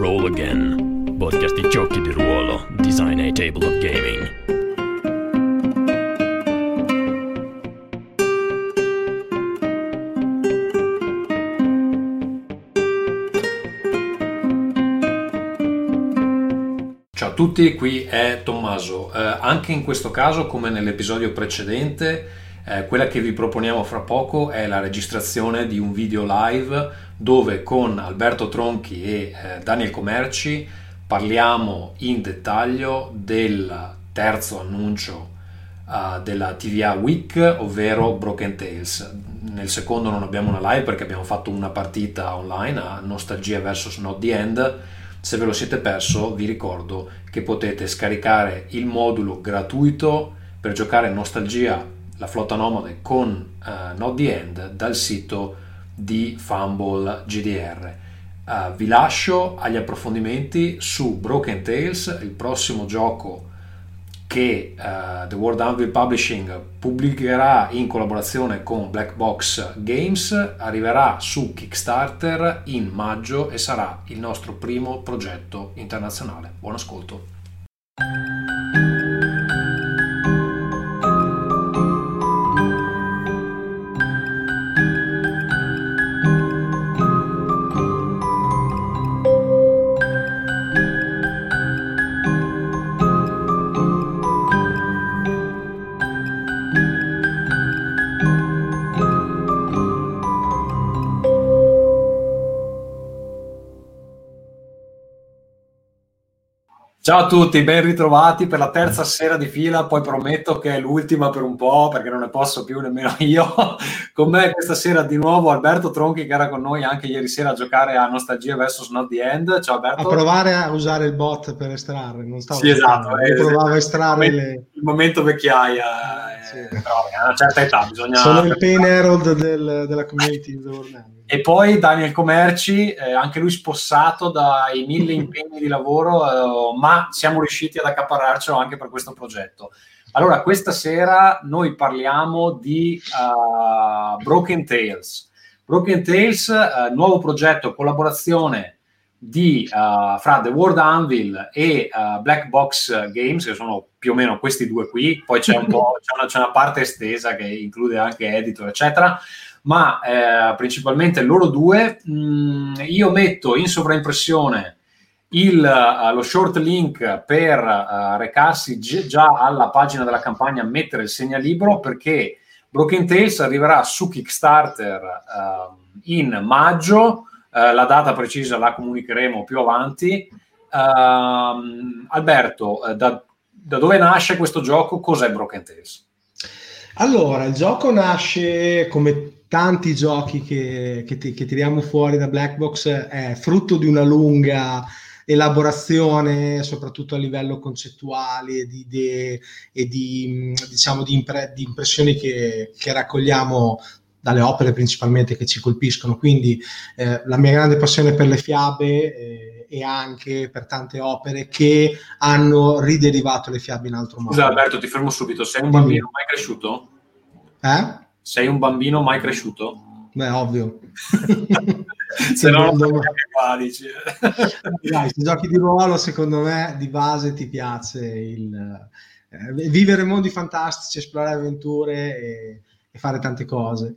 Roll Again, podcast di giochi di ruolo, design e table of gaming. Ciao a tutti, qui è Tommaso. Eh, anche in questo caso, come nell'episodio precedente, eh, quella che vi proponiamo fra poco è la registrazione di un video live dove con Alberto Tronchi e eh, Daniel Comerci parliamo in dettaglio del terzo annuncio uh, della TVA Week, ovvero Broken Tales. Nel secondo non abbiamo una live perché abbiamo fatto una partita online a Nostalgia vs Not the End. Se ve lo siete perso, vi ricordo che potete scaricare il modulo gratuito per giocare Nostalgia, la flotta nomade con uh, Not the End dal sito di Fumble GDR. Uh, eh, vi lascio agli approfondimenti su Broken Tales, il prossimo gioco che uh, The World Anvil Publishing pubblicherà in collaborazione con Black Box Games, arriverà su Kickstarter in maggio e sarà il nostro primo progetto internazionale. Buon ascolto. Ciao a tutti, ben ritrovati per la terza sera di fila, poi prometto che è l'ultima per un po' perché non ne posso più nemmeno io. con me questa sera di nuovo Alberto Tronchi che era con noi anche ieri sera a giocare a Nostalgia vs Not the End. Ciao Alberto. A provare a usare il bot per estrarre, non stavo Sì, esatto. Eh, provavo a estrarre il momento, le... il momento vecchiaia. Eh, sì. Però a una certa età bisogna... Sono il pain herald del, della community di Orlando. E poi Daniel Comerci, eh, anche lui spossato dai mille impegni di lavoro, eh, ma siamo riusciti ad accaparrarcelo anche per questo progetto. Allora, questa sera noi parliamo di uh, Broken Tales. Broken Tales, uh, nuovo progetto, collaborazione di, uh, fra The World Anvil e Black Box Games, che sono più o meno questi due qui, poi c'è, un c'è, una, c'è una parte estesa che include anche editor, eccetera ma eh, principalmente loro due. Mm, io metto in sovraimpressione il, uh, lo short link per uh, recarsi g- già alla pagina della campagna Mettere il segnalibro perché Broken Tales arriverà su Kickstarter uh, in maggio, la data precisa la comunicheremo più avanti. Ehm, Alberto, da, da dove nasce questo gioco? Cos'è Broken Tales? Allora, il gioco nasce come tanti giochi che, che, che, tiriamo fuori da Black Box è frutto di una lunga elaborazione, soprattutto a livello concettuale di idee e di, diciamo, di, impre- di impressioni che, che, raccogliamo dalle opere principalmente che ci colpiscono. Quindi eh, la mia grande passione per le fiabe eh, e anche per tante opere che hanno riderivato le fiabe in altro modo. Scusa Alberto, ti fermo subito. Sei un bambino mai cresciuto? Eh? Sei un bambino mai cresciuto? Beh, ovvio. Se no, non qua, dici. Dai, se giochi di ruolo, secondo me, di base ti piace il eh, vivere mondi fantastici, esplorare avventure e, e fare tante cose.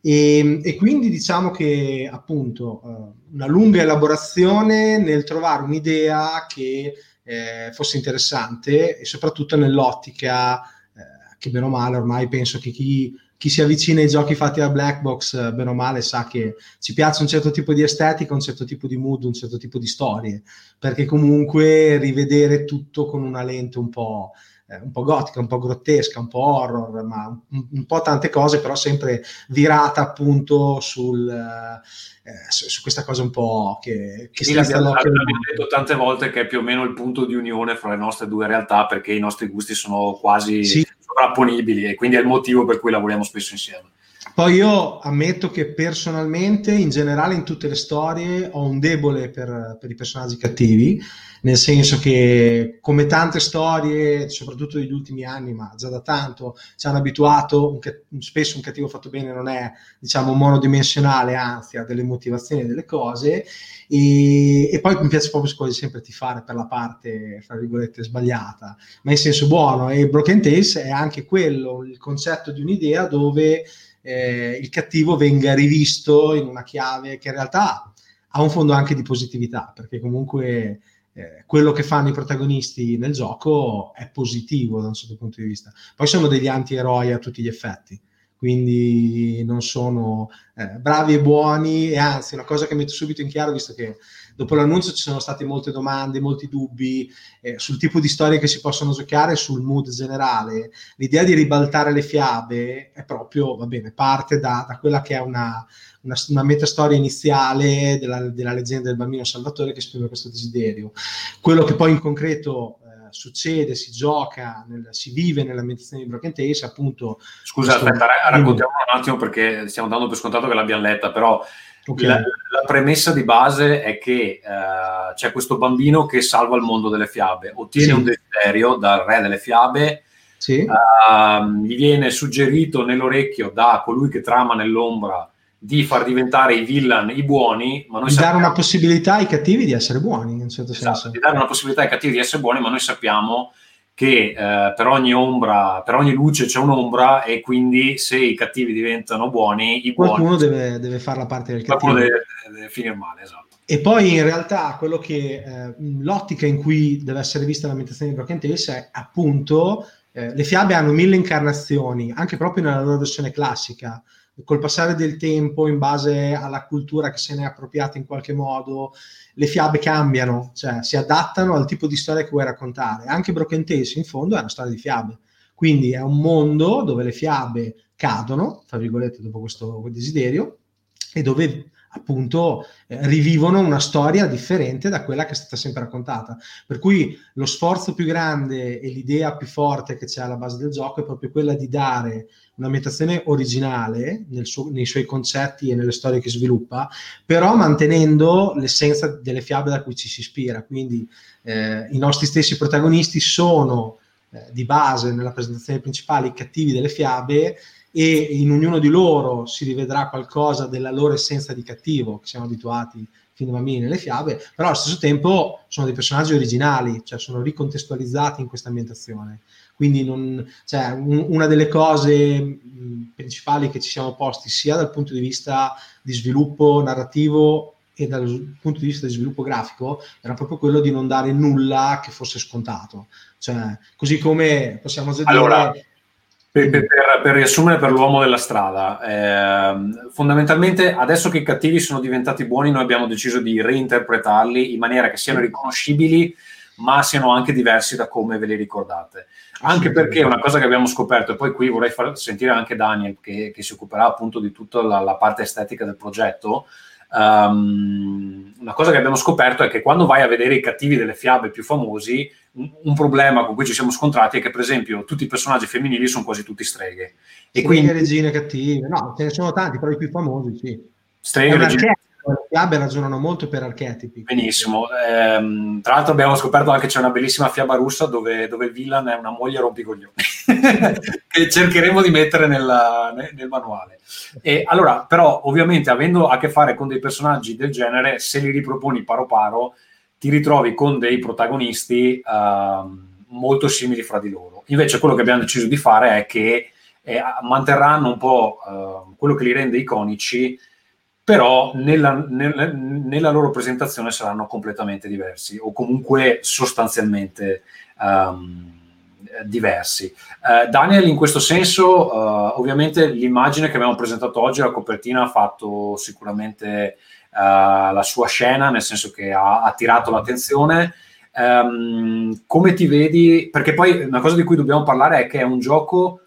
E, e, quindi diciamo che appunto uh, una lunga elaborazione nel trovare un'idea che eh, fosse interessante e soprattutto nell'ottica eh, che bene o male ormai penso che chi chi si avvicina ai giochi fatti da Black Box, eh, bene o male, sa che ci piace un certo tipo di estetica, un certo tipo di mood, un certo tipo di storie, perché comunque rivedere tutto con una lente un po', eh, un po gotica, un po' grottesca, un po' horror, ma un, un po' tante cose, però sempre virata appunto sul, eh, su, su, questa cosa un po' che, che sì, l'abbiamo, l'abbiamo detto tante volte che è più o meno il punto di unione fra le nostre due realtà, perché i nostri gusti sono quasi... Sì sovrapponibili e quindi è il motivo per cui lavoriamo spesso insieme. Poi io ammetto che personalmente, in generale, in tutte le storie, ho un debole per, per, i personaggi cattivi, nel senso che, come tante storie, soprattutto negli ultimi anni, ma già da tanto, ci hanno abituato, un, spesso un cattivo fatto bene non è, diciamo, monodimensionale, anzi ha delle motivazioni delle cose, e, e, poi mi piace proprio quasi sempre tifare per la parte, fra virgolette, sbagliata, ma in senso buono, e Broken Tales è anche quello, il concetto di un'idea dove eh, il cattivo venga rivisto in una chiave che in realtà ha un fondo anche di positività, perché comunque eh, quello che fanno i protagonisti nel gioco è positivo da un certo punto di vista. Poi sono degli anti-eroi a tutti gli effetti, quindi non sono eh, bravi e buoni, e anzi, una cosa che metto subito in chiaro, visto che dopo l'annuncio ci sono state molte domande, molti dubbi eh, sul tipo di storie che si possono giocare, sul mood generale. L'idea di ribaltare le fiabe è proprio, va bene, parte da, da quella che è una, una, una metastoria iniziale della, della, leggenda del bambino Salvatore che esprime questo desiderio. Quello che poi in concreto succede, si gioca, nel, si vive nell'ambientazione di Broken Tales, appunto... Scusa, questo... aspetta, raccontiamo un attimo perché stiamo dando per scontato che l'abbiamo letta, però Okay. La, la, premessa di base è che uh, c'è questo bambino che salva il mondo delle fiabe, ottiene sì. un desiderio dal re delle fiabe, sì. uh, gli viene suggerito nell'orecchio da colui che trama nell'ombra di far diventare i villain i buoni, ma noi di sappiamo... dare una possibilità ai cattivi di essere buoni, in un certo esatto, senso. Di dare una possibilità ai cattivi di essere buoni, ma noi sappiamo che eh, per ogni ombra, per ogni luce c'è un'ombra e quindi se i cattivi diventano buoni, i qualcuno buoni... deve, deve fare la parte del cattivo. Qualcuno deve, deve finire male, esatto. E poi in realtà quello che eh, l'ottica in cui deve essere vista l'ambientazione di Broken Tales è appunto eh, le fiabe hanno mille incarnazioni, anche proprio nella loro versione classica. Col passare del tempo, in base alla cultura che se ne è appropriata in qualche modo, le fiabe cambiano, cioè si adattano al tipo di storia che vuoi raccontare. Anche Broken Tales in fondo è una storia di fiabe, quindi è un mondo dove le fiabe cadono, tra virgolette, dopo questo desiderio, e dove appunto eh, rivivono una storia differente da quella che è stata sempre raccontata. Per cui lo sforzo più grande e l'idea più forte che c'è alla base del gioco è proprio quella di dare un'ambientazione originale suo, nei suoi concetti e nelle storie che sviluppa, però mantenendo l'essenza delle fiabe da cui ci si ispira. Quindi eh, i nostri stessi protagonisti sono eh, di base nella presentazione principale i cattivi delle fiabe e in ognuno di loro si rivedrà qualcosa della loro essenza di cattivo che siamo abituati fin da bambini nelle fiabe, però allo stesso tempo sono dei personaggi originali, cioè sono ricontestualizzati in questa ambientazione. Quindi non, cioè, un, una delle cose mh, principali che ci siamo posti sia dal punto di vista di sviluppo narrativo e dal punto di vista di sviluppo grafico era proprio quello di non dare nulla che fosse scontato. Cioè, così come possiamo già dire... Per, per, per, riassumere per l'uomo della strada, eh, fondamentalmente adesso che i cattivi sono diventati buoni, noi abbiamo deciso di reinterpretarli in maniera che siano riconoscibili, ma siano anche diversi da come ve li ricordate. Anche perché una cosa che abbiamo scoperto, e poi qui vorrei far sentire anche Daniel che, che si occuperà appunto di tutta la, la parte estetica del progetto, Um, una cosa che abbiamo scoperto è che quando vai a vedere i cattivi delle fiabe più famosi, un, problema con cui ci siamo scontrati è che, per esempio, tutti i personaggi femminili sono quasi tutti streghe. E sì, quindi regine cattive, no, ce ne sono tanti, però i più famosi, sì. Streghe, regine le fiabe ragionano molto per archetipi. Benissimo. Ehm, tra l'altro abbiamo scoperto anche che c'è una bellissima fiaba russa dove, dove il villain è una moglie rompicoglioni, che cercheremo di mettere nella, nel manuale. E allora, però, ovviamente, avendo a che fare con dei personaggi del genere, se li riproponi paro paro, ti ritrovi con dei protagonisti uh, molto simili fra di loro. Invece quello che abbiamo deciso di fare è che eh, manterranno un po' uh, quello che li rende iconici, però nella, nella, nella, loro presentazione saranno completamente diversi o comunque sostanzialmente um, diversi. Uh, Daniel in questo senso, uh, ovviamente l'immagine che abbiamo presentato oggi, la copertina ha fatto sicuramente la sua scena, nel senso che ha attirato l'attenzione. Um, come ti vedi? Perché poi una cosa di cui dobbiamo parlare è che è un gioco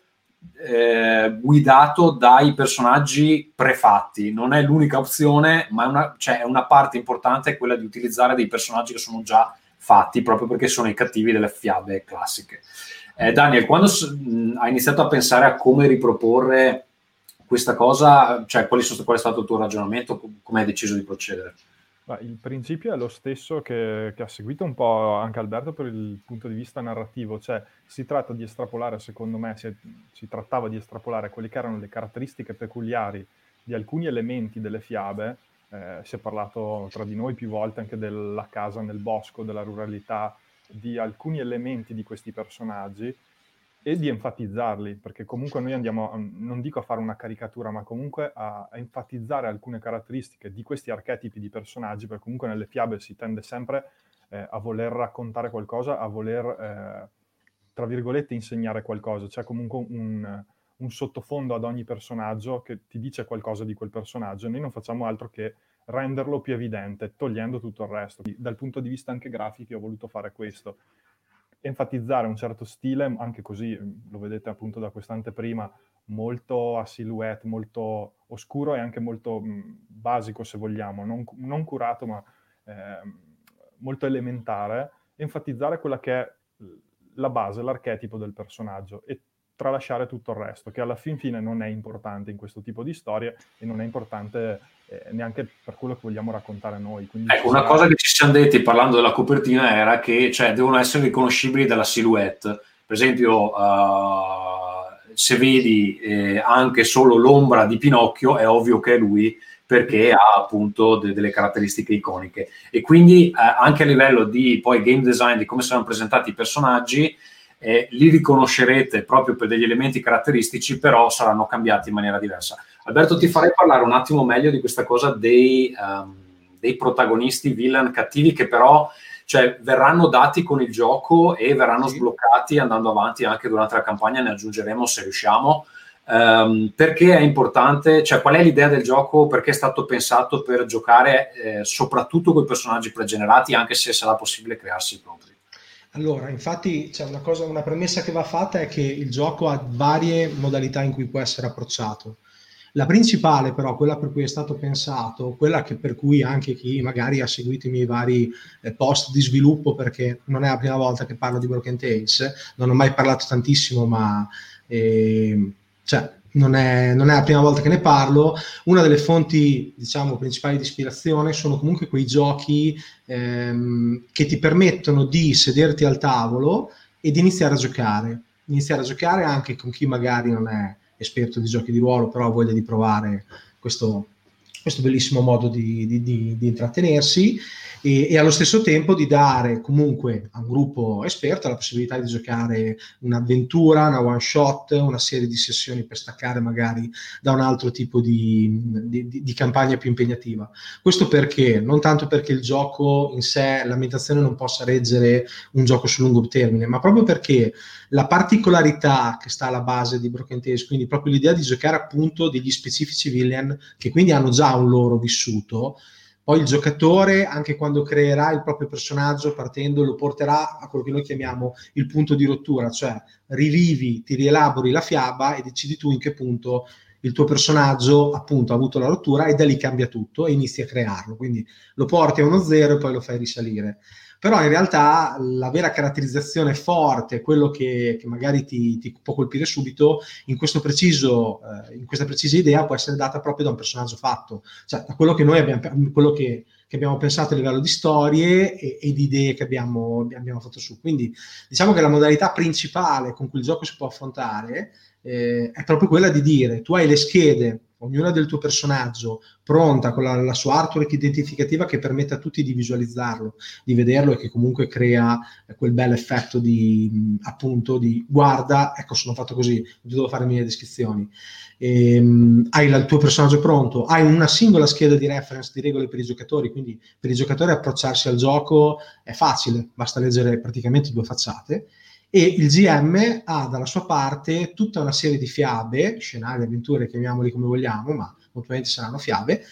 eh, guidato dai personaggi prefatti. Non è l'unica opzione, ma è una, cioè, una parte importante quella di utilizzare dei personaggi che sono già fatti, proprio perché sono i cattivi delle fiabe classiche. Eh, Daniel, quando s- mh, hai iniziato a pensare a come riproporre questa cosa, cioè qual è stato il tuo ragionamento, come hai deciso di procedere? il principio è lo stesso che, che, ha seguito un po' anche Alberto per il punto di vista narrativo, cioè si tratta di estrapolare, secondo me, si, si trattava di estrapolare quelle che erano le caratteristiche peculiari di alcuni elementi delle fiabe, eh, si è parlato tra di noi più volte anche della casa nel bosco, della ruralità, di alcuni elementi di questi personaggi e di enfatizzarli, perché comunque noi andiamo, non dico a fare una caricatura, ma comunque a, a, enfatizzare alcune caratteristiche di questi archetipi di personaggi, perché comunque nelle fiabe si tende sempre eh, a voler raccontare qualcosa, a voler, eh, tra virgolette, insegnare qualcosa. C'è comunque un, un, sottofondo ad ogni personaggio che ti dice qualcosa di quel personaggio. Noi non facciamo altro che renderlo più evidente, togliendo tutto il resto. Dal punto di vista anche grafico ho voluto fare questo enfatizzare un certo stile, anche così lo vedete appunto da quest'anteprima, molto a silhouette, molto oscuro e anche molto mh, basico se vogliamo, non, non curato ma eh, molto elementare, enfatizzare quella che è la base, l'archetipo del personaggio e tralasciare tutto il resto, che alla fin fine non è importante in questo tipo di storie e non è importante eh, neanche per quello che vogliamo raccontare noi. Quindi ecco, una sarà... cosa che ci siamo detti parlando della copertina era che cioè, devono essere riconoscibili dalla silhouette. Per esempio, uh, se vedi eh, anche solo l'ombra di Pinocchio, è ovvio che è lui perché ha appunto de- delle caratteristiche iconiche. E quindi eh, anche a livello di poi game design, di come sono presentati i personaggi, eh, li riconoscerete proprio per degli elementi caratteristici, però saranno cambiati in maniera diversa. Alberto, ti farei parlare un attimo meglio di questa cosa dei, um, dei protagonisti villain cattivi che però cioè, verranno dati con il gioco e verranno sì. sbloccati andando avanti anche durante la campagna, ne aggiungeremo se riusciamo. Um, perché è importante, cioè qual è l'idea del gioco, perché è stato pensato per giocare eh, soprattutto con i personaggi pregenerati, anche se sarà possibile crearsi i propri. Allora, infatti c'è una, cosa, una premessa che va fatta è che il gioco ha varie modalità in cui può essere approcciato. La principale, però, quella per cui è stato pensato, quella che per cui anche chi magari ha seguito i miei vari eh, post di sviluppo, perché non è la prima volta che parlo di Broken Tales, non ho mai parlato tantissimo, ma eh, cioè, non è, non è, la prima volta che ne parlo. Una delle fonti, diciamo, principali di ispirazione sono comunque quei giochi ehm, che ti permettono di sederti al tavolo e di iniziare a giocare. Iniziare a giocare anche con chi magari non è esperto di giochi di ruolo, però ha voglia di provare questo, questo bellissimo modo di, di, di, di intrattenersi e, e, allo stesso tempo di dare comunque a un gruppo esperto la possibilità di giocare un'avventura, una one shot, una serie di sessioni per staccare magari da un altro tipo di, campagna più impegnativa. Questo perché? Non tanto perché il gioco in sé, l'ambientazione non possa reggere un gioco su lungo termine, ma proprio perché la particolarità che sta alla base di Broken Tales, quindi proprio l'idea di giocare appunto degli specifici villain che quindi hanno già un loro vissuto, poi il giocatore, anche quando creerà il proprio personaggio partendo, lo porterà a quello che noi chiamiamo il punto di rottura, cioè rivivi, ti rielabori la fiaba e decidi tu in che punto il tuo personaggio appunto ha avuto la rottura e da lì cambia tutto e inizi a crearlo. Quindi lo porti a uno zero e poi lo fai risalire però in realtà la vera caratterizzazione forte, quello che, che magari ti, ti, può colpire subito, in, preciso, eh, in, questa precisa idea può essere data proprio da un personaggio fatto, cioè da quello che noi abbiamo, quello che, che abbiamo pensato a livello di storie e, e di idee che abbiamo, abbiamo, fatto su. Quindi diciamo che la modalità principale con cui il gioco si può affrontare eh, è proprio quella di dire tu hai le schede ognuna del tuo personaggio pronta con la, la, sua artwork identificativa che permette a tutti di visualizzarlo, di vederlo e che comunque crea quel bel effetto di appunto di guarda, ecco sono fatto così, devo fare le mie descrizioni. E, um, hai il tuo personaggio pronto, hai una singola scheda di reference di regole per i giocatori, quindi per i giocatori approcciarsi al gioco è facile, basta leggere praticamente due facciate e il GM ha dalla sua parte tutta una serie di fiabe, scenari, avventure, chiamiamoli come vogliamo, ma ovviamente saranno fiabe,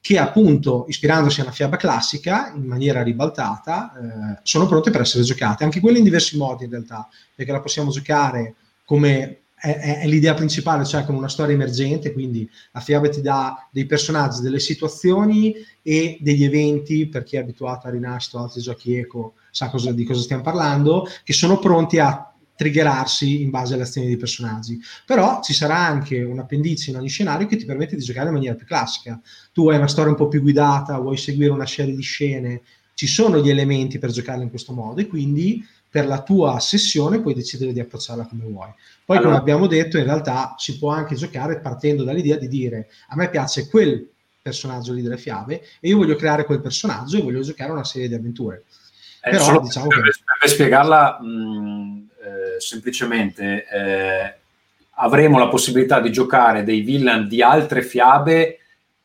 che appunto, ispirandosi a una fiaba classica, in maniera ribaltata, eh, sono pronte per essere giocate, anche quelle in diversi modi in realtà, perché la possiamo giocare come è, è, l'idea principale, cioè con una storia emergente, quindi la fiaba ti dà dei personaggi, delle situazioni e degli eventi, per chi è abituato a Rinascita o altri giochi eco sa cosa, di cosa stiamo parlando, che sono pronti a triggerarsi in base alle azioni dei personaggi. Però ci sarà anche un appendice in ogni scenario che ti permette di giocare in maniera più classica. Tu hai una storia un po' più guidata, vuoi seguire una serie di scene, ci sono gli elementi per giocare in questo modo e quindi per la tua sessione puoi decidere di approcciarla come vuoi. Poi, allora, come abbiamo detto, in realtà si può anche giocare partendo dall'idea di dire a me piace quel personaggio lì delle fiabe e io voglio creare quel personaggio e voglio giocare una serie di avventure. Eh, Però, diciamo per, che... per spiegarla mh, eh, semplicemente, eh, avremo la possibilità di giocare dei villain di altre fiabe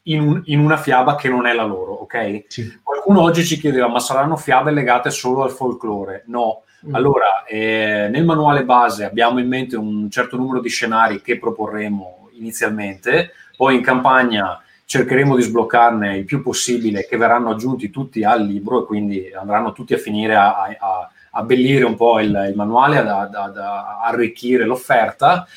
in, un, in, una fiaba che non è la loro, ok? Sì. Qualcuno oggi ci chiedeva, ma saranno fiabe legate solo al folklore? No. Allora, eh, nel manuale base abbiamo in mente un certo numero di scenari che proporremo inizialmente, poi in campagna cercheremo di sbloccarne il più possibile che verranno aggiunti tutti al libro e quindi andranno tutti a finire a, a, a abbellire un po' il, il manuale, ad, ad, ad arricchire l'offerta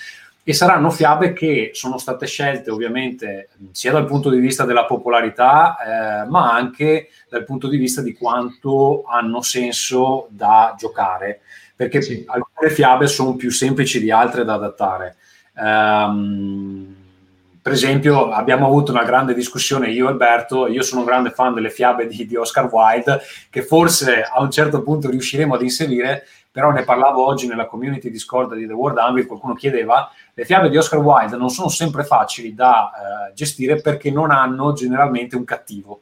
e saranno fiabe che sono state scelte ovviamente sia dal punto di vista della popolarità, eh, ma anche dal punto di vista di quanto hanno senso da giocare, perché sì. alcune fiabe sono più semplici di altre da adattare. Um, per esempio, abbiamo avuto una grande discussione io e Alberto, io sono un grande fan delle fiabe di, di Oscar Wilde, che forse a un certo punto riusciremo ad inserire, però ne parlavo oggi nella community Discord di The World Anvil, qualcuno chiedeva, le fiabe di Oscar Wilde non sono sempre facili da eh, gestire perché non hanno generalmente un cattivo.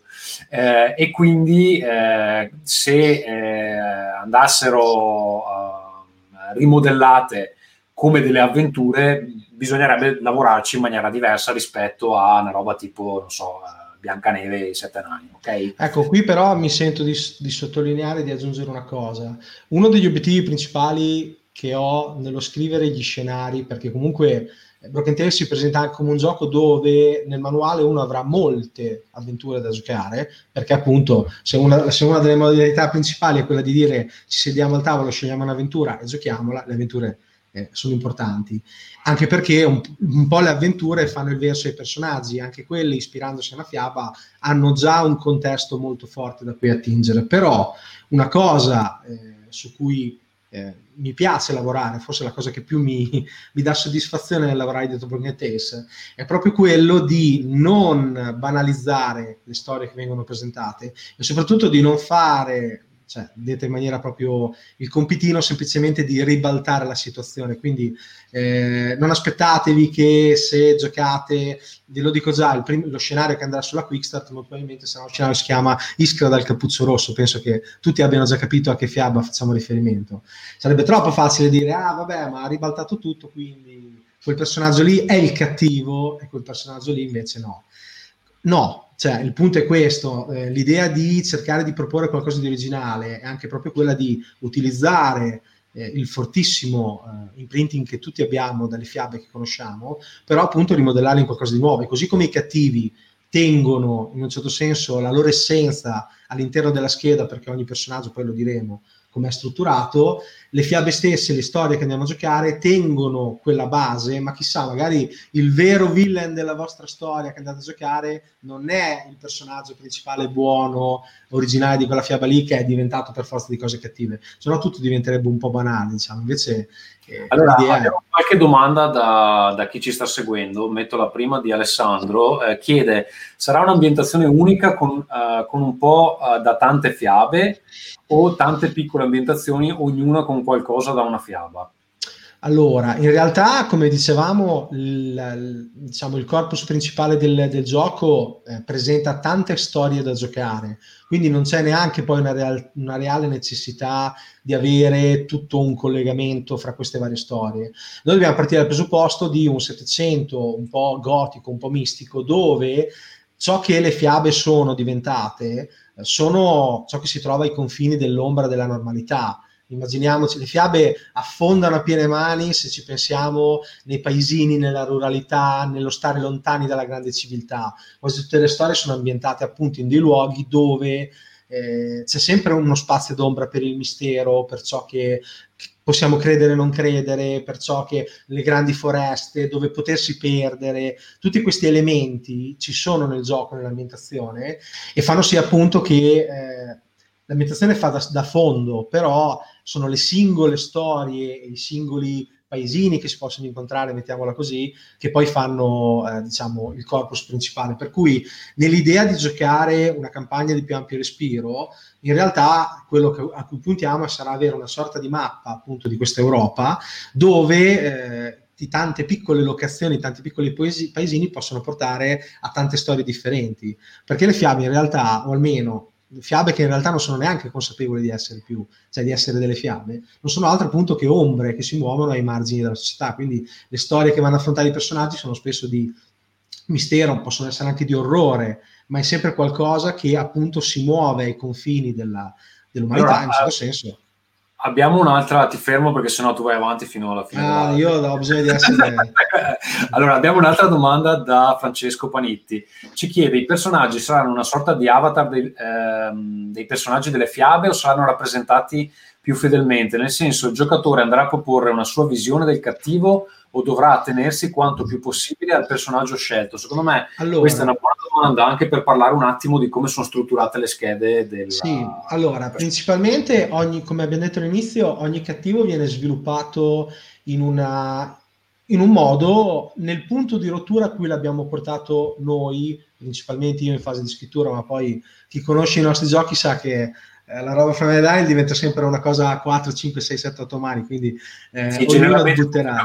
Eh, e quindi eh, se eh, andassero eh, rimodellate come delle avventure bisognerebbe lavorarci in maniera diversa rispetto a una roba tipo, non so, eh, Biancaneve e Sette Nani. Okay? Ecco, qui però mi sento di, di sottolineare, di aggiungere una cosa. Uno degli obiettivi principali che ho nello scrivere gli scenari, perché comunque Broken Tale si presenta anche come un gioco dove nel manuale uno avrà molte avventure da giocare, perché appunto se una, se una delle modalità principali è quella di dire ci sediamo al tavolo, scegliamo un'avventura e giochiamola, le avventure eh, sono importanti, anche perché un, un, po' le avventure fanno il verso ai personaggi, anche quelli ispirandosi a una fiaba hanno già un contesto molto forte da cui attingere, però una cosa eh, su cui eh, mi piace lavorare, forse la cosa che più mi, mi dà soddisfazione nel lavorare dietro Broken Tales, è proprio quello di non banalizzare le storie che vengono presentate e soprattutto di non fare cioè, detto in maniera proprio il compitino semplicemente di ribaltare la situazione. Quindi eh, non aspettatevi che se giocate, ve lo dico già, prim- lo scenario che andrà sulla Quickstart molto probabilmente sarà un scenario che si chiama Ischra dal cappuccio rosso. Penso che tutti abbiano già capito a che fiaba facciamo riferimento. Sarebbe troppo facile dire, ah vabbè, ma ha ribaltato tutto, quindi quel personaggio lì è il cattivo e quel personaggio lì invece no. No, cioè, il punto è questo, eh, l'idea di cercare di proporre qualcosa di originale è anche proprio quella di utilizzare eh, il fortissimo eh, imprinting che tutti abbiamo dalle fiabe che conosciamo, però appunto rimodellarle in qualcosa di nuovo. E così come i cattivi tengono in un certo senso la loro essenza all'interno della scheda, perché ogni personaggio, poi lo diremo, come è strutturato, le fiabe stesse, le storie che andiamo a giocare tengono quella base, ma chissà, magari il vero villain della vostra storia che andate a giocare non è il personaggio principale buono, originale di quella fiaba lì che è diventato per forza di cose cattive, se no tutto diventerebbe un po' banale, diciamo. Invece allora, abbiamo qualche domanda da, da, chi ci sta seguendo. Metto la prima di Alessandro. Eh, chiede: sarà un'ambientazione unica con, uh, con un po' uh, da tante fiabe o tante piccole ambientazioni, ognuna con qualcosa da una fiaba? Allora, in realtà, come dicevamo, il, diciamo, il corpus principale del, del gioco eh, presenta tante storie da giocare, quindi non c'è neanche poi una, real, una, reale necessità di avere tutto un collegamento fra queste varie storie. Noi dobbiamo partire dal presupposto di un Settecento un po' gotico, un po' mistico, dove ciò che le fiabe sono diventate eh, sono ciò che si trova ai confini dell'ombra della normalità Immaginiamoci, le fiabe affondano a piene mani, se ci pensiamo, nei paesini, nella ruralità, nello stare lontani dalla grande civiltà. Quasi tutte le storie sono ambientate appunto in dei luoghi dove eh, c'è sempre uno spazio d'ombra per il mistero, per ciò che possiamo credere o non credere, per ciò che le grandi foreste, dove potersi perdere, tutti questi elementi ci sono nel gioco, nell'ambientazione e fanno sì appunto che eh, l'ambientazione fa da, da fondo, però sono le singole storie e i singoli paesini che si possono incontrare, mettiamola così, che poi fanno eh, diciamo il corpus principale. Per cui nell'idea di giocare una campagna di più ampio respiro, in realtà quello che, a cui puntiamo sarà avere una sorta di mappa appunto di questa Europa dove eh, di tante piccole locazioni, tanti piccoli paesi, paesini possono portare a tante storie differenti, perché le fiabe in realtà, o almeno fiabe che in realtà non sono neanche consapevoli di essere più, cioè di essere delle fiabe, non sono altro appunto che ombre che si muovono ai margini della società. Quindi le storie che vanno a affrontare i personaggi sono spesso di mistero, possono essere anche di orrore, ma è sempre qualcosa che appunto si muove ai confini della, dell'umanità allora, in un certo senso. Abbiamo un'altra, ti fermo perché sennò tu vai avanti fino alla fine. Ah, della... io ho bisogno di essere... allora, abbiamo un'altra domanda da Francesco Panitti. Ci chiede, i personaggi saranno una sorta di avatar dei, ehm, dei personaggi delle fiabe o saranno rappresentati più fedelmente? Nel senso, il giocatore andrà a proporre una sua visione del cattivo o dovrà attenersi quanto più possibile al personaggio scelto? Secondo me allora, questa è una buona domanda anche per parlare un attimo di come sono strutturate le schede del... Sì, allora, principalmente, ogni, come abbiamo detto all'inizio, ogni cattivo viene sviluppato in, una, in un modo, nel punto di rottura a cui l'abbiamo portato noi, principalmente io in fase di scrittura, ma poi chi conosce i nostri giochi sa che eh, la roba fra me diventa sempre una cosa a 4, 5, 6, 7, 8 mani, quindi eh, sì, ognuno butterà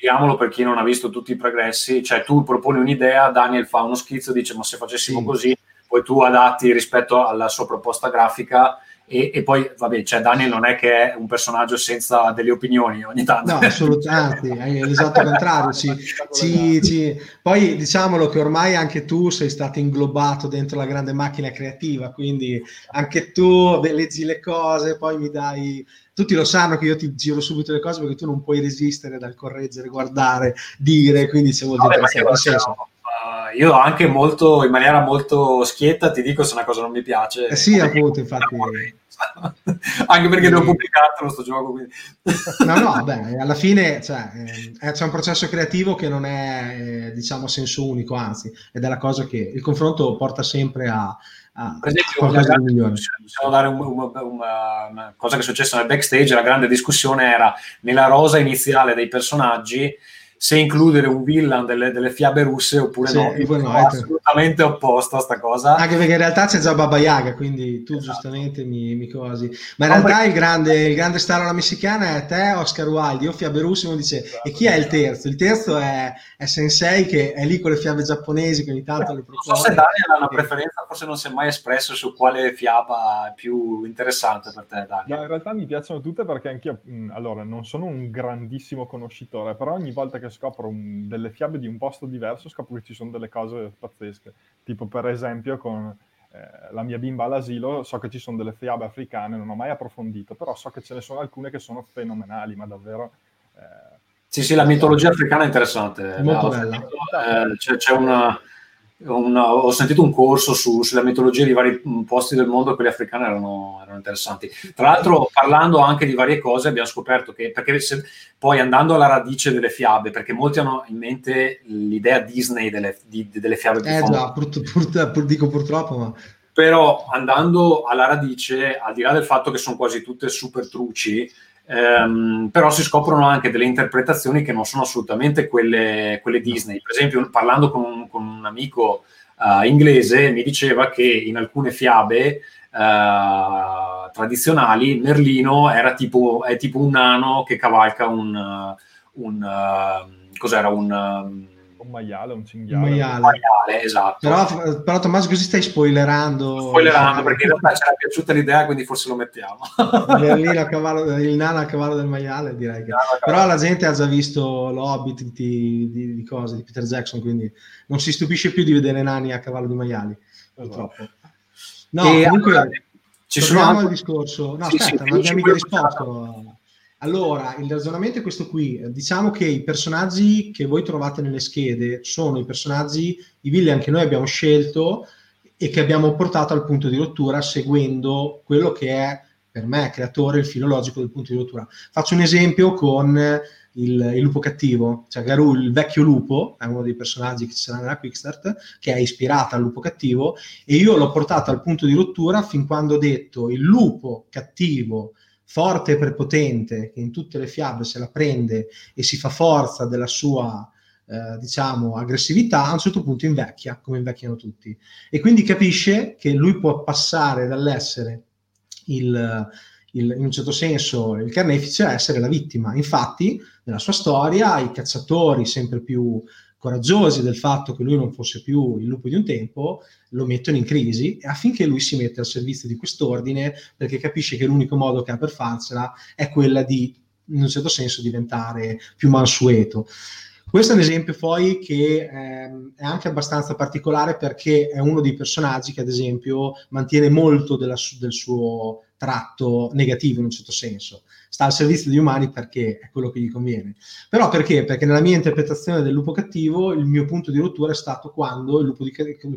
spieghiamolo per chi non ha visto tutti i progressi, cioè tu proponi un'idea, Daniel fa uno schizzo, dice ma se facessimo sì. così, poi tu adatti rispetto alla sua proposta grafica e, e, poi, vabbè, cioè Daniel non è che è un personaggio senza delle opinioni ogni tanto. No, assolutamente, è l'esatto contrario. Ci, ci, ci... Poi diciamolo che ormai anche tu sei stato inglobato dentro la grande macchina creativa, quindi anche tu leggi le cose, poi mi dai... Tutti lo sanno che io ti giro subito le cose perché tu non puoi resistere dal correggere, guardare, dire, quindi se vuol dire... Vabbè, Uh, io anche molto, in maniera molto schietta, ti dico se una cosa non mi piace. Eh sì, appunto, infatti. anche perché sì. l'ho pubblicato questo gioco. Quindi. no, no, vabbè, alla fine cioè, eh, c'è un processo creativo che non è, eh, diciamo, a senso unico, anzi, ed è la cosa che il confronto porta sempre a, Ah, per esempio, qualcosa di migliore. Possiamo dare un, un, una, una, cosa che è successa nel backstage. La grande discussione era nella rosa iniziale dei personaggi se includere un villain delle, delle fiabe russe oppure sì, no. Io no, assolutamente opposto a sta cosa. Anche perché in realtà c'è già Baba Yaga, quindi tu esatto. giustamente mi, mi, cosi. Ma in no, realtà perché... il, grande, il grande star alla messicana è te, Oscar Wilde. Io fiabe russe, uno dice, esatto. e chi è il terzo? Il terzo è, è, Sensei, che è lì con le fiabe giapponesi, che ogni tanto le propone. Non so se Daniel ha una preferenza, forse non si è mai espresso su quale fiaba è più interessante per te, Daniel. No, in realtà mi piacciono tutte perché anch'io, mh, allora, non sono un grandissimo conoscitore, però ogni volta che scopro un, delle fiabe di un posto diverso, scopro che ci sono delle cose pazzesche. Tipo, per esempio, con eh, la mia bimba all'asilo, so che ci sono delle fiabe africane, non ho mai approfondito, però so che ce ne sono alcune che sono fenomenali, ma davvero... Eh, sì, sì, la mitologia africana è interessante. Molto bella. Eh, c'è, c'è una una, ho sentito un corso su, sulla mitologia di vari mm, posti del mondo, quelli africani erano, erano, interessanti. Tra l'altro, parlando anche di varie cose, abbiamo scoperto che, perché se, poi andando alla radice delle fiabe, perché molti hanno in mente l'idea Disney delle, di, delle fiabe. Eh già, pur, pur, pur, dico purtroppo, ma... Però andando alla radice, al di là del fatto che sono quasi tutte super truci, ehm, però si scoprono anche delle interpretazioni che non sono assolutamente quelle, quelle Disney. Per esempio, parlando con un, con un amico uh, inglese, mi diceva che in alcune fiabe uh, tradizionali Merlino era tipo, è tipo un nano che cavalca un... un uh, cos'era? Un um, un maiale, un cinghiale. Un maiale. maiale esatto. Però, però Tommaso così stai spoilerando. Spoilerando perché in realtà ci era piaciuta l'idea, quindi forse lo mettiamo. il, cavallo, il nano a cavallo del maiale, direi che... Però la gente ha già visto l'Hobbit di, di, di, cose, di Peter Jackson, quindi non si stupisce più di vedere nani a cavallo di maiali, purtroppo. No, e comunque... Allora, ci sono al discorso. No, sì, aspetta, sì, non abbiamo mica risposto. Allora, il ragionamento è questo qui. Diciamo che i personaggi che voi trovate nelle schede sono i personaggi, i villain che noi abbiamo scelto e che abbiamo portato al punto di rottura seguendo quello che è per me creatore il filologico del punto di rottura. Faccio un esempio con il, il, lupo cattivo, cioè Garou, il vecchio lupo, è uno dei personaggi che ci sarà nella Quickstart, che è ispirata al lupo cattivo, e io l'ho portato al punto di rottura fin quando ho detto il lupo cattivo forte e prepotente che in tutte le fiabe se la prende e si fa forza della sua eh, diciamo aggressività, a un certo punto invecchia, come invecchiano tutti. E quindi capisce che lui può passare dall'essere il, il, in un certo senso il carnefice a essere la vittima. Infatti, nella sua storia, i cacciatori sempre più coraggiosi del fatto che lui non fosse più il lupo di un tempo, lo mettono in crisi affinché lui si metta al servizio di quest'ordine perché capisce che l'unico modo che ha per farsela è quella di, in un certo senso, diventare più mansueto. Questo è un esempio poi che ehm, è anche abbastanza particolare perché è uno dei personaggi che ad esempio mantiene molto della, del suo tratto negativo in un certo senso. Sta al servizio degli umani perché è quello che gli conviene. Però perché? Perché nella mia interpretazione del lupo cattivo il mio punto di rottura è stato quando il lupo,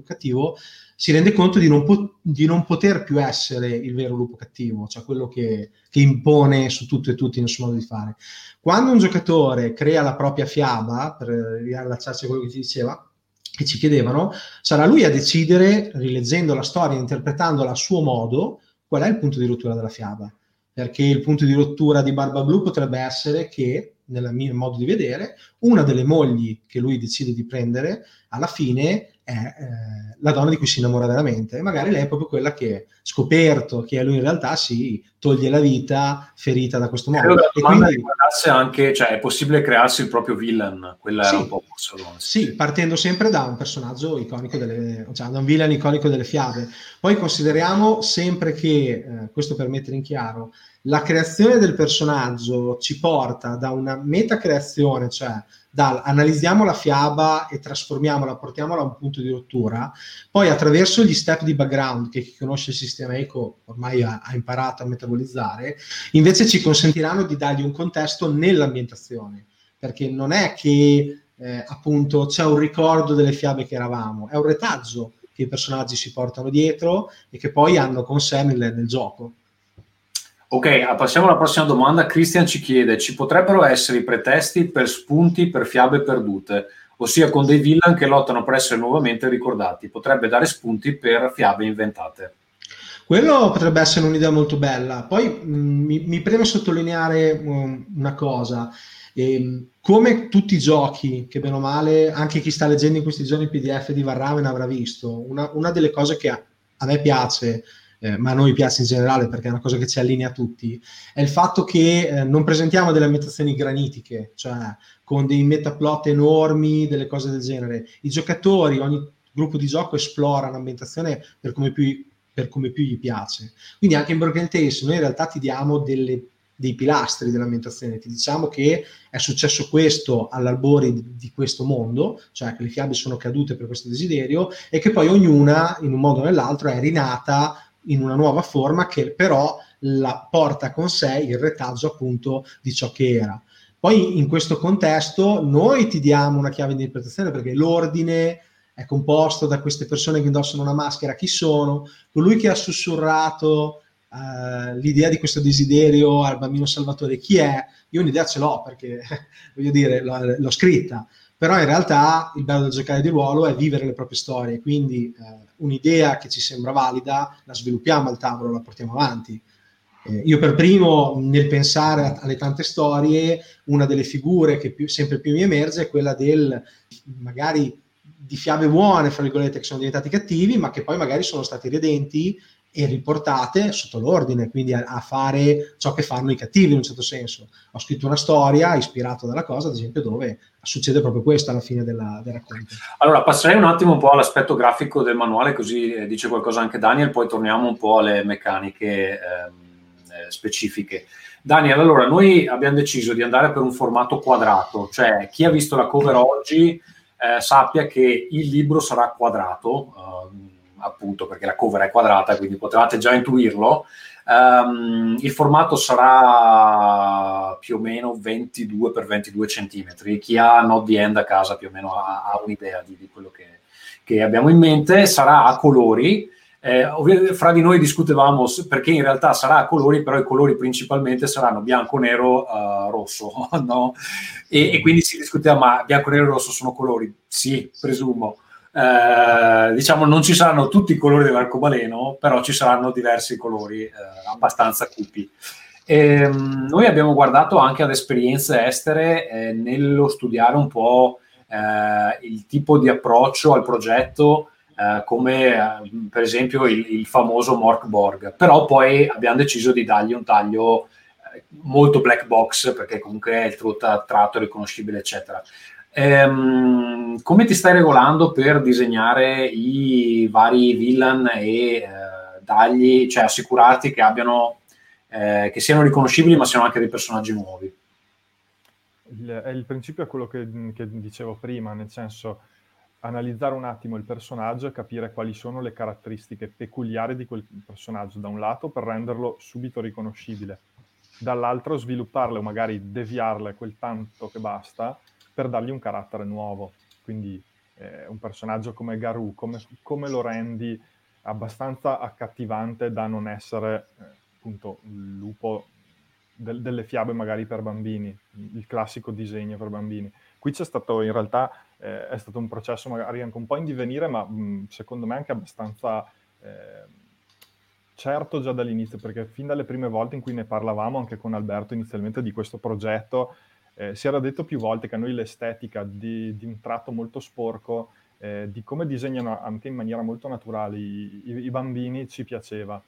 cattivo si rende conto di non, po- di non, poter più essere il vero lupo cattivo, cioè quello che, che impone su tutto e tutti nel suo modo di fare. Quando un giocatore crea la propria fiaba, per riallacciarsi a quello che ti diceva, che ci chiedevano, sarà lui a decidere, rileggendo la storia, interpretandola a suo modo, qual è il punto di rottura della fiaba. Perché il punto di rottura di Barba Blu potrebbe essere che, nel mio modo di vedere, una delle mogli che lui decide di prendere, alla fine è eh, la donna di cui si innamora veramente e magari lei è proprio quella che scoperto che lui in realtà si toglie la vita ferita da questo modo. e quindi anche, cioè è possibile crearsi il proprio villain, quella sì, è un po' solo. Sì, partendo sempre da un personaggio iconico delle, cioè da un villain iconico delle fiabe. Poi consideriamo sempre che, eh, questo per mettere in chiaro, la creazione del personaggio ci porta da una metacreazione, cioè dal analizziamo la fiaba e trasformiamola, portiamola a un punto di rottura, poi attraverso gli step di background che chi conosce il sistema eco ormai ha, ha imparato a metabolizzare, invece ci consentiranno di dargli un contesto nell'ambientazione, perché non è che eh, appunto c'è un ricordo delle fiabe che eravamo, è un retaggio che i personaggi si portano dietro e che poi hanno con sé nel, nel gioco. Ok, passiamo alla prossima domanda. Christian ci chiede: ci potrebbero essere i pretesti per spunti per fiabe perdute, ossia con dei villain che lottano per essere nuovamente ricordati? Potrebbe dare spunti per fiabe inventate. Quello potrebbe essere un'idea molto bella. Poi mm, mi, mi, preme sottolineare um, una cosa. E, ehm, come tutti i giochi, che bene o male, anche chi sta leggendo in questi giorni il PDF di Varraven avrà visto, una, una delle cose che a, a me piace eh, ma a noi piace in generale perché è una cosa che ci allinea tutti, è il fatto che eh, non presentiamo delle ambientazioni granitiche, cioè con dei metaplot enormi, delle cose del genere. I giocatori, ogni gruppo di gioco esplora un'ambientazione per come più, per come più gli piace. Quindi anche in Broken Tales noi in realtà ti diamo delle dei pilastri dell'ambientazione. Ti diciamo che è successo questo all'albore di, di, questo mondo, cioè che le fiabe sono cadute per questo desiderio e che poi ognuna, in un modo o nell'altro, è rinata in una nuova forma che però la porta con sé il retaggio appunto di ciò che era. Poi in questo contesto noi ti diamo una chiave di interpretazione perché l'ordine è composto da queste persone che indossano una maschera, chi sono? Colui che ha sussurrato uh, l'idea di questo desiderio al bambino Salvatore, chi è? Io un'idea ce l'ho perché, voglio dire, l'ho, l'ho scritta, però in realtà il bello del giocare di ruolo è vivere le proprie storie, quindi eh, un'idea che ci sembra valida la sviluppiamo al tavolo, la portiamo avanti. Eh, io per primo, nel pensare alle tante storie, una delle figure che più, sempre più mi emerge è quella del magari di fiabe buone, fra virgolette, che sono diventati cattivi, ma che poi magari sono stati redenti e riportate sotto l'ordine, quindi a, a, fare ciò che fanno i cattivi in un certo senso. Ho scritto una storia ispirato dalla cosa, ad esempio, dove succede proprio questo alla fine della, del racconto. Allora, passerei un attimo un po' all'aspetto grafico del manuale, così eh, dice qualcosa anche Daniel, poi torniamo un po' alle meccaniche ehm, eh, specifiche. Daniel, allora, noi abbiamo deciso di andare per un formato quadrato, cioè chi ha visto la cover oggi eh, sappia che il libro sarà quadrato, eh, appunto perché la cover è quadrata, quindi potevate già intuirlo. Um, il formato sarà più o meno 22 x 22 cm. Chi ha Node di End a casa più o meno ha, ha un'idea di, di quello che, che, abbiamo in mente. Sarà a colori. Eh, fra di noi discutevamo perché in realtà sarà a colori, però i colori principalmente saranno bianco, nero, uh, rosso, no? E, e, quindi si discuteva, ma bianco, nero e rosso sono colori? Sì, presumo. Eh, diciamo non ci saranno tutti i colori dell'arcobaleno, però ci saranno diversi colori eh, abbastanza cupi. Ehm, noi abbiamo guardato anche ad esperienze estere eh, nello studiare un po' eh, il tipo di approccio al progetto eh, come eh, per esempio il, il famoso Mork Borg, però poi abbiamo deciso di dargli un taglio molto black box perché comunque è il tutto tratto riconoscibile eccetera. Ehm, come ti stai regolando per disegnare i vari villain e eh, dargli, cioè assicurarti che abbiano eh, che siano riconoscibili ma siano anche dei personaggi nuovi? Il, il principio è quello che, che dicevo prima, nel senso analizzare un attimo il personaggio e capire quali sono le caratteristiche peculiari di quel personaggio, da un lato per renderlo subito riconoscibile, dall'altro svilupparle o magari deviarle quel tanto che basta per dargli un carattere nuovo. Quindi eh, un personaggio come Garou, come, come, lo rendi abbastanza accattivante da non essere eh, appunto il lupo del, delle fiabe magari per bambini, il classico disegno per bambini. Qui c'è stato in realtà eh, è stato un processo magari anche un po' in divenire, ma mh, secondo me anche abbastanza eh, certo già dall'inizio, perché fin dalle prime volte in cui ne parlavamo anche con Alberto inizialmente di questo progetto, eh, si era detto più volte che a noi l'estetica di, di un tratto molto sporco, eh, di come disegnano anche in maniera molto naturale i, i, i bambini, ci piaceva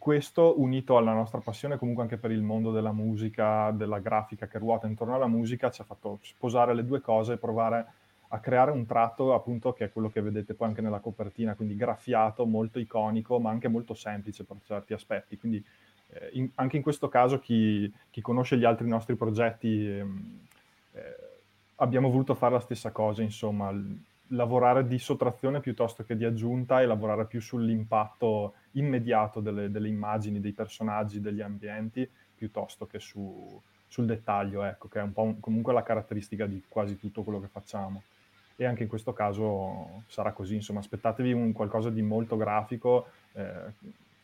questo unito alla nostra passione comunque anche per il mondo della musica, della grafica che ruota intorno alla musica, ci ha fatto sposare le due cose e provare a creare un tratto appunto che è quello che vedete poi anche nella copertina, quindi graffiato, molto iconico, ma anche molto semplice per certi aspetti. Quindi in, anche in questo caso chi, chi, conosce gli altri nostri progetti eh, eh, abbiamo voluto fare la stessa cosa, insomma, lavorare di sottrazione piuttosto che di aggiunta e lavorare più sull'impatto immediato delle, delle immagini, dei personaggi, degli ambienti, piuttosto che su, sul dettaglio, ecco, che è un po' un, comunque la caratteristica di quasi tutto quello che facciamo. E anche in questo caso sarà così, insomma, aspettatevi un qualcosa di molto grafico, eh,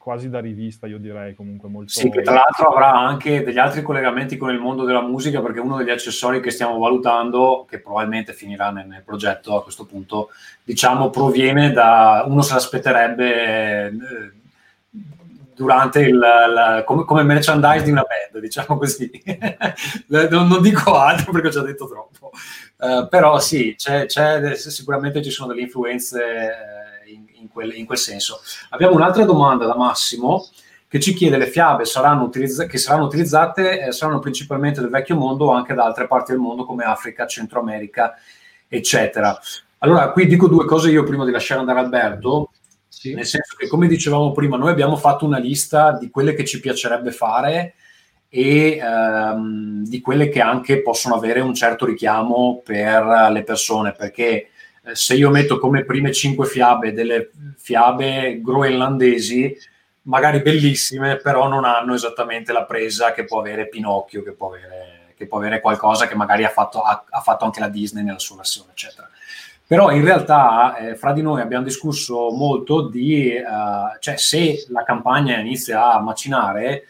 quasi da rivista, io direi comunque molto... Sì, che tra l'altro avrà anche degli altri collegamenti con il mondo della musica, perché uno degli accessori che stiamo valutando, che probabilmente finirà nel, nel progetto a questo punto, diciamo, proviene da... uno se l'aspetterebbe... Eh, durante il, la, come, come, merchandise di una band, diciamo così. non, non, dico altro perché ho già detto troppo. Uh, però sì, c'è, c'è, sicuramente ci sono delle influenze quel, in quel senso. Abbiamo un'altra domanda da Massimo che ci chiede le fiabe saranno utilizz- che saranno utilizzate eh, saranno principalmente del vecchio mondo o anche da altre parti del mondo come Africa, Centro America, eccetera. Allora, qui dico due cose io prima di lasciare andare Alberto, sì. nel senso che come dicevamo prima, noi abbiamo fatto una lista di quelle che ci piacerebbe fare e ehm, di quelle che anche possono avere un certo richiamo per le persone, perché se io metto come prime cinque fiabe delle fiabe groenlandesi, magari bellissime, però non hanno esattamente la presa che può avere Pinocchio, che può avere, che può avere qualcosa che magari ha fatto, ha, ha fatto, anche la Disney nella sua versione, eccetera. Però in realtà eh, fra di noi abbiamo discusso molto di, uh, cioè se la campagna inizia a macinare,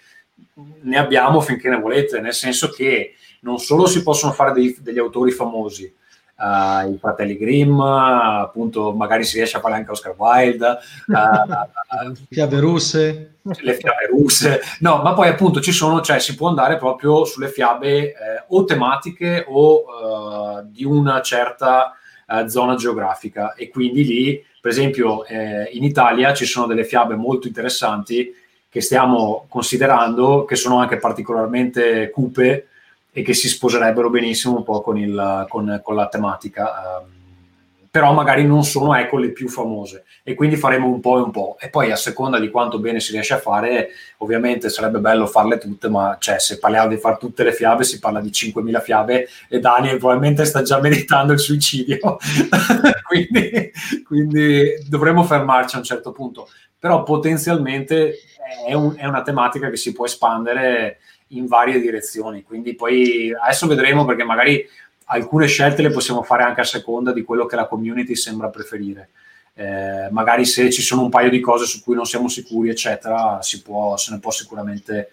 ne abbiamo finché ne volete, nel senso che non solo si possono fare dei, degli autori famosi, uh, i fratelli Grimm, appunto magari si riesce a fare anche Oscar Wilde. Uh, fiabe russe. Le fiabe russe. No, ma poi appunto ci sono, cioè si può andare proprio sulle fiabe eh, o tematiche o uh, di una certa zona geografica e quindi lì, per esempio, eh, in Italia ci sono delle fiabe molto interessanti che stiamo considerando, che sono anche particolarmente cupe, e che si sposerebbero benissimo un po' con, il, con, con la tematica. Um, però magari non sono ecco le più famose e quindi faremo un po' e un po' e poi a seconda di quanto bene si riesce a fare ovviamente sarebbe bello farle tutte ma cioè, se parliamo di fare tutte le fiabe si parla di 5.000 fiabe e Daniel probabilmente sta già meditando il suicidio quindi, quindi, dovremmo fermarci a un certo punto però potenzialmente è, un, è una tematica che si può espandere in varie direzioni. Quindi poi adesso vedremo perché magari alcune scelte le possiamo fare anche a seconda di quello che la community sembra preferire. Eh, magari se ci sono un paio di cose su cui non siamo sicuri, eccetera, si può, se ne può sicuramente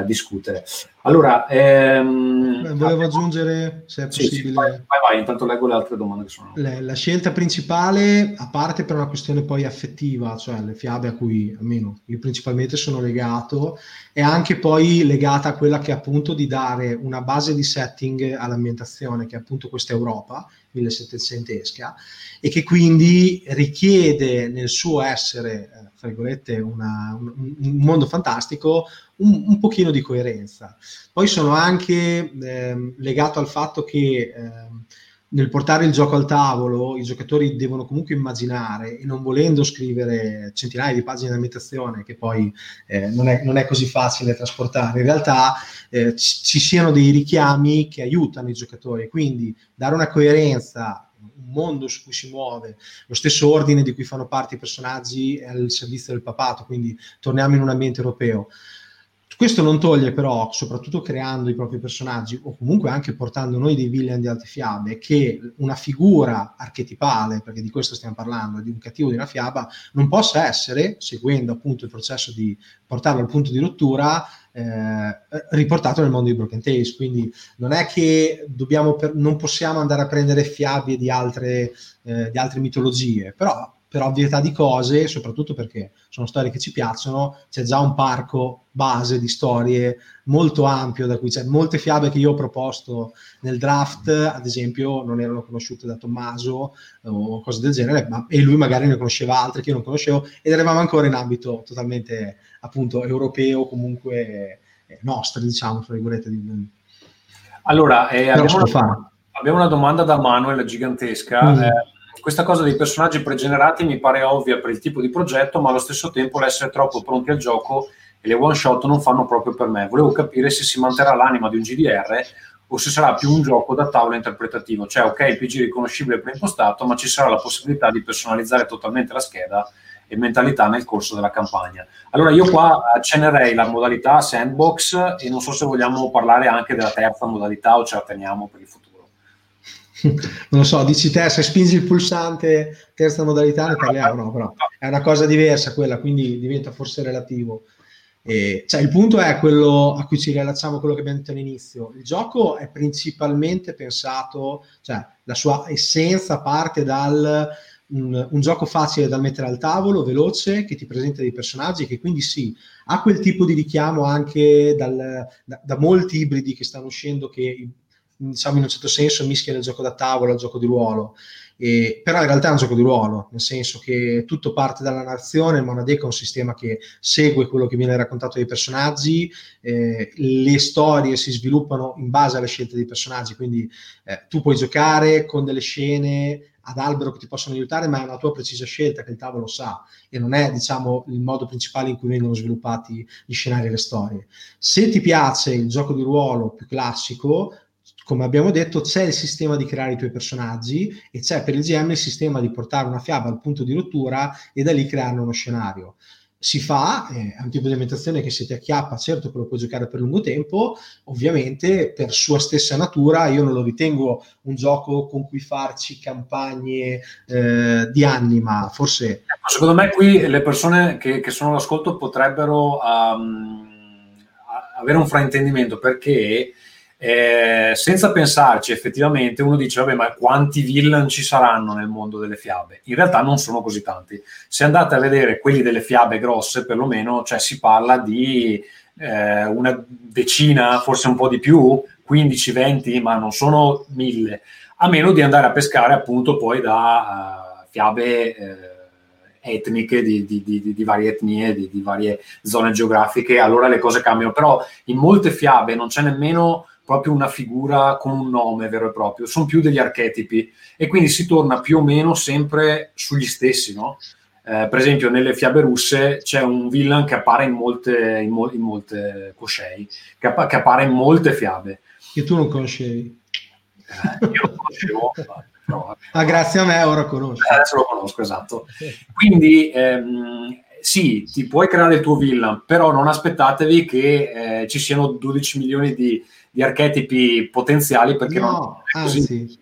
eh, discutere. Allora, ehm, volevo aggiungere, se è possibile. Sì, sì, vai, vai, vai, intanto leggo le altre domande che sono. La, la, scelta principale, a parte per una questione poi affettiva, cioè le fiabe a cui almeno io principalmente sono legato, è anche poi legata a quella che è appunto di dare una base di setting all'ambientazione, che è appunto questa Europa 1700esca, e che quindi richiede nel suo essere, eh, tra virgolette, una, un, un mondo fantastico, un, un pochino di coerenza. Poi sono anche eh, legato al fatto che eh, nel portare il gioco al tavolo i giocatori devono comunque immaginare e non volendo scrivere centinaia di pagine di ambientazione che poi eh, non, è, non, è, così facile trasportare, in realtà eh, ci, ci siano dei richiami che aiutano i giocatori, quindi dare una coerenza un mondo su cui si muove, lo stesso ordine di cui fanno parte i personaggi è al servizio del papato, quindi torniamo in un ambiente europeo. Questo non toglie però, soprattutto creando i propri personaggi o comunque anche portando noi dei villain di alte fiabe, che una figura archetipale, perché di questo stiamo parlando, di un cattivo di una fiaba, non possa essere, seguendo appunto il processo di portarlo al punto di rottura, eh, riportato nel mondo di Broken Tales. Quindi non è che per, non possiamo andare a prendere fiabe di altre, eh, di altre mitologie, però per ovvietà di cose, soprattutto perché sono storie che ci piacciono, c'è già un parco base di storie molto ampio, da cui c'è molte fiabe che io ho proposto nel draft, ad esempio, non erano conosciute da Tommaso o cose del genere, ma, e lui magari ne conosceva altre che io non conoscevo, ed eravamo ancora in ambito totalmente appunto europeo, comunque eh, nostro, diciamo, tra virgolette. Allora, eh, abbiamo, una, abbiamo, una, domanda da Manuel gigantesca. Mm. Eh, questa cosa dei personaggi pregenerati mi pare ovvia per il tipo di progetto, ma allo stesso tempo l'essere troppo pronti al gioco e le one shot non fanno proprio per me. Volevo capire se si manterrà l'anima di un GDR o se sarà più un gioco da tavola interpretativo, cioè ok, il PG riconoscibile preimpostato, ma ci sarà la possibilità di personalizzare totalmente la scheda e mentalità nel corso della campagna. Allora io qua accennerei la modalità sandbox e non so se vogliamo parlare anche della terza modalità o ce la teniamo per il futuro non lo so, dici te, se spingi il pulsante terza modalità ne parliamo, no, però è una cosa diversa quella, quindi diventa forse relativo. E, cioè, il punto è quello a cui ci rilacciamo quello che abbiamo detto all'inizio. Il gioco è principalmente pensato, cioè la sua essenza parte dal un, un, gioco facile da mettere al tavolo, veloce, che ti presenta dei personaggi, che quindi sì, ha quel tipo di richiamo anche dal, da, da, molti ibridi che stanno uscendo che diciamo in un certo senso mischia il gioco da tavola al gioco di ruolo. E, però in realtà è un gioco di ruolo, nel senso che tutto parte dalla narrazione, il Monadeco è un sistema che segue quello che viene raccontato dai personaggi, eh, le storie si sviluppano in base alle scelte dei personaggi, quindi eh, tu puoi giocare con delle scene ad albero che ti possono aiutare, ma è una tua precisa scelta che il tavolo sa e non è, diciamo, il modo principale in cui vengono sviluppati gli scenari e le storie. Se ti piace il gioco di ruolo più classico, come abbiamo detto, c'è il sistema di creare i tuoi personaggi e c'è per il GM il sistema di portare una fiaba al punto di rottura e da lì creare uno scenario. Si fa, eh, è un tipo di ambientazione che se ti acchiappa, certo che lo puoi giocare per lungo tempo, ovviamente per sua stessa natura io non lo ritengo un gioco con cui farci campagne eh, di anni, ma forse... Secondo me qui le persone che, che sono all'ascolto potrebbero um, avere un fraintendimento perché eh, senza pensarci effettivamente uno dice vabbè ma quanti villain ci saranno nel mondo delle fiabe? In realtà non sono così tanti. Se andate a vedere quelli delle fiabe grosse perlomeno cioè si parla di eh, una decina forse un po' di più 15-20 ma non sono mille. A meno di andare a pescare appunto poi da uh, fiabe eh, etniche di, di, di, di, varie etnie, di, varie zone geografiche, allora le cose cambiano. Però in molte fiabe non c'è nemmeno proprio una figura con un nome vero e proprio, sono più degli archetipi e quindi si torna più o meno sempre sugli stessi, no? Eh, per esempio nelle fiabe russe c'è un villain che appare in molte, in mo- in molte Koshei, che, app- che, appare in molte fiabe. Che tu non conoscevi. Eh, io lo conoscevo. però, ah, grazie a me ora conosco. Eh, adesso lo conosco, esatto. Quindi ehm, sì, ti puoi creare il tuo villain, però non aspettatevi che eh, ci siano 12 milioni di di archetipi potenziali perché no, non è così. Anzi,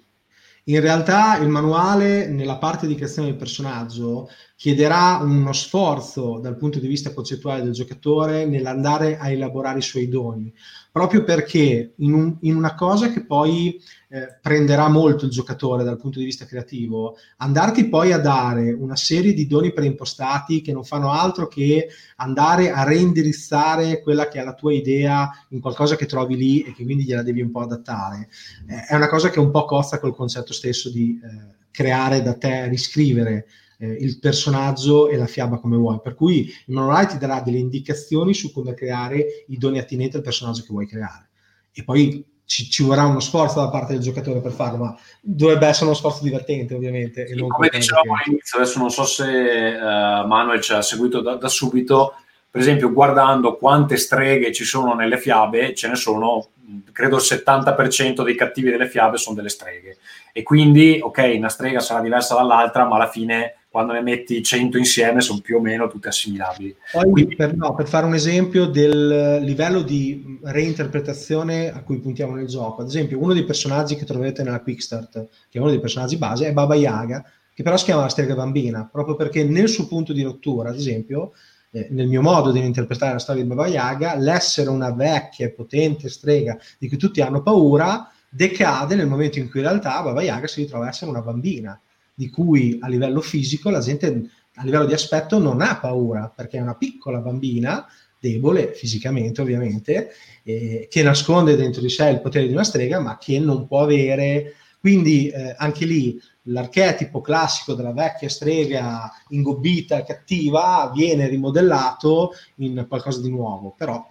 in realtà il manuale nella parte di creazione del personaggio chiederà uno sforzo dal punto di vista concettuale del giocatore nell'andare a elaborare i suoi doni, proprio perché in, un, in una cosa che poi eh, prenderà molto il giocatore dal punto di vista creativo, andarti poi a dare una serie di doni preimpostati che non fanno altro che andare a reindirizzare quella che è la tua idea in qualcosa che trovi lì e che quindi gliela devi un po' adattare, eh, è una cosa che un po' cozza col concetto stesso di eh, creare da te, riscrivere eh, il personaggio e la fiaba come vuoi. Per cui il manuale ti darà delle indicazioni su come creare i doni attinenti al personaggio che vuoi creare. E poi ci, ci, vorrà uno sforzo da parte del giocatore per farlo, ma dovrebbe essere uno sforzo divertente, ovviamente. Sì, come dicevamo all'inizio, adesso non so se uh, Manuel ci ha seguito da, da, subito. Per esempio, guardando quante streghe ci sono nelle fiabe, ce ne sono, credo il 70% dei cattivi delle fiabe sono delle streghe. E quindi, ok, una strega sarà diversa dall'altra, ma alla fine quando ne metti 100 insieme sono più o meno tutte assimilabili. Poi, Quindi, per, no, per, fare un esempio del livello di reinterpretazione a cui puntiamo nel gioco, ad esempio uno dei personaggi che troverete nella Quick Start, che è uno dei personaggi base, è Baba Yaga, che però si chiama la strega bambina, proprio perché nel suo punto di rottura, ad esempio, eh, nel mio modo di interpretare la storia di Baba Yaga, l'essere una vecchia e potente strega di cui tutti hanno paura decade nel momento in cui in realtà Baba Yaga si ritrova a essere una bambina di cui a livello fisico la gente a livello di aspetto non ha paura perché è una piccola bambina debole fisicamente ovviamente eh, che nasconde dentro di sé il potere di una strega ma che non può avere. Quindi eh, anche lì l'archetipo classico della vecchia strega ingobbita e cattiva viene rimodellato in qualcosa di nuovo. Però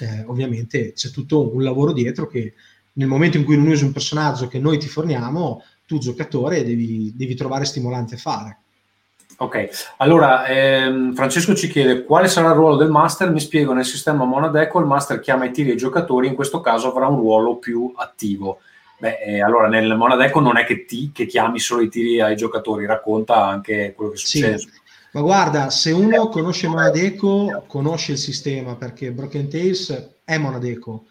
eh, ovviamente c'è tutto un lavoro dietro che nel momento in cui non usi un personaggio che noi ti forniamo tu giocatore devi, devi trovare stimolanti a fare. Ok, allora ehm, Francesco ci chiede quale sarà il ruolo del master. Mi spiego, nel sistema Monadeco il master chiama i tiri ai giocatori, in questo caso avrà un ruolo più attivo. Beh, eh, allora nel Monadeco non è che, ti, che chiami solo i tiri ai giocatori, racconta anche quello che succede. Sì. Ma guarda, se uno conosce Monadeco, conosce il sistema perché Broken Tales è Monadeco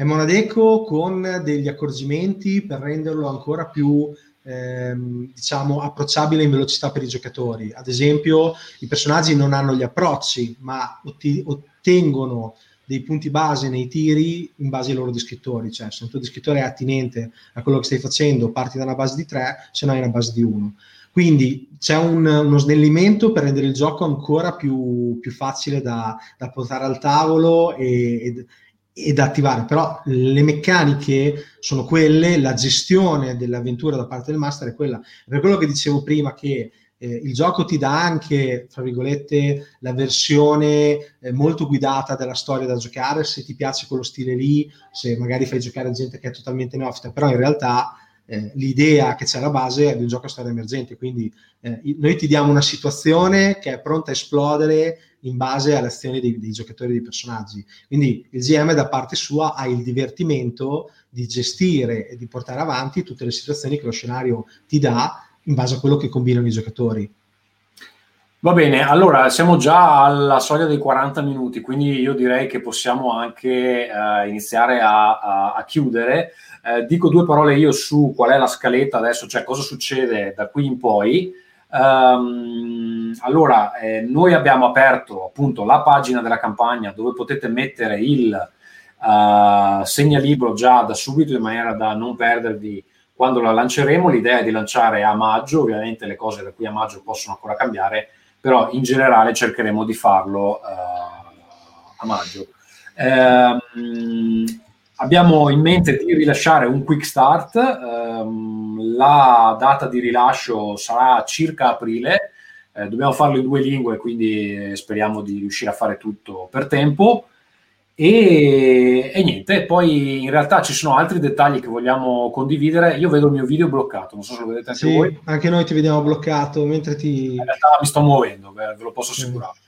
è Monadeco con degli accorgimenti per renderlo ancora più ehm, diciamo approcciabile in velocità per i giocatori. Ad esempio, i personaggi non hanno gli approcci, ma otti- ottengono dei punti base nei tiri in base ai loro descrittori, cioè se un tuo descrittore è attinente a quello che stai facendo, parti da una base di 3, se no hai una base di 1. Quindi c'è un, uno snellimento per rendere il gioco ancora più, più facile da, da, portare al tavolo e da attivare, però le meccaniche sono quelle, la gestione dell'avventura da parte del master è quella. Per quello che dicevo prima che eh, il gioco ti dà anche, fra virgolette, la versione eh, molto guidata della storia da giocare, se ti piace quello stile lì, se magari fai giocare gente che è totalmente neofita, però in realtà eh, l'idea che c'è alla base è di un gioco a storia emergente, quindi eh, noi ti diamo una situazione che è pronta a esplodere in base alle azioni dei, dei giocatori e dei personaggi. Quindi il GM da parte sua ha il divertimento di gestire e di portare avanti tutte le situazioni che lo scenario ti dà in base a quello che combinano i giocatori. Va bene, allora siamo già alla soglia dei 40 minuti, quindi io direi che possiamo anche uh, iniziare a, a, a chiudere. Uh, dico due parole io su qual è la scaletta adesso, cioè cosa succede da qui in poi. Um, allora, eh, noi abbiamo aperto appunto la pagina della campagna dove potete mettere il uh, segnalibro già da subito in maniera da non perdervi quando la lanceremo. L'idea è di lanciare a maggio, ovviamente le cose da qui a maggio possono ancora cambiare, però in generale cercheremo di farlo uh, a maggio. Um, abbiamo in mente di rilasciare un quick start. Um, la data di rilascio sarà circa aprile. Eh, dobbiamo farlo in due lingue, quindi speriamo di riuscire a fare tutto per tempo. E, e, niente, poi in realtà ci sono altri dettagli che vogliamo condividere. Io vedo il mio video bloccato, non so se lo vedete anche sì, voi. Anche noi ti vediamo bloccato mentre ti. In realtà mi sto muovendo, ve lo posso assicurare.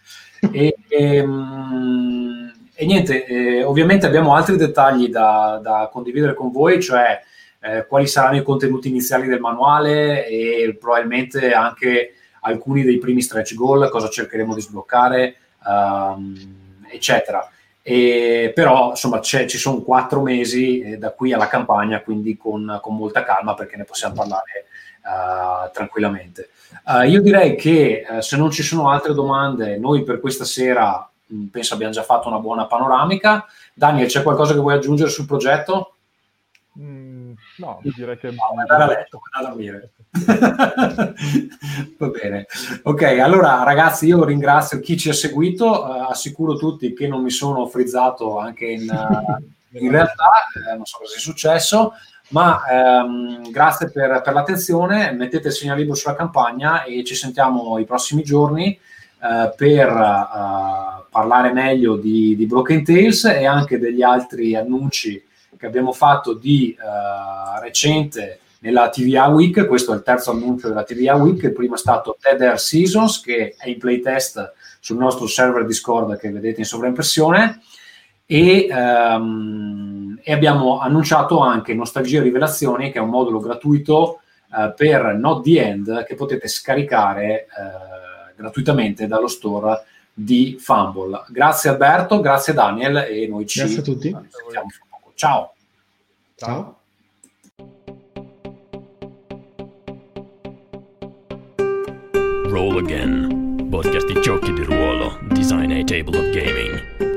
e, e, um, e, niente, eh, ovviamente abbiamo altri dettagli da, da condividere con voi, cioè eh, quali saranno i contenuti iniziali del manuale e probabilmente anche alcuni dei primi stretch goal, cosa cercheremo di sbloccare, um, eccetera. E, però insomma ci sono quattro mesi eh, da qui alla campagna, quindi con, con, molta calma perché ne possiamo parlare uh, tranquillamente. Uh, io direi che uh, se non ci sono altre domande, noi per questa sera penso abbiamo già fatto una buona panoramica. Daniel, c'è qualcosa che vuoi aggiungere sul progetto? Mm, no, direi che... No, andare a letto, andare a dormire. Va bene. Ok, allora ragazzi, io ringrazio chi ci ha seguito, uh, assicuro tutti che non mi sono frizzato anche in, uh, in realtà, eh, non so cosa sia successo, ma ehm, grazie per, per, l'attenzione, mettete il segnalibro sulla campagna e ci sentiamo i prossimi giorni eh, per uh, parlare meglio di, di, Broken Tales e anche degli altri annunci che abbiamo fatto di uh, recente nella TVA Week, questo è il terzo annuncio della TVA Week, il primo è stato Air Seasons che è in playtest sul nostro server Discord che vedete in sovraimpressione. E, um, e abbiamo annunciato anche Nostalgia Rivelazioni che è un modulo gratuito uh, per Not The End che potete scaricare uh, gratuitamente dallo store di Fumble. Grazie Alberto, grazie Daniel e noi ci grazie a tutti. Ciao. Ciao. Roll Again, podcast di giochi di ruolo, design a table of gaming.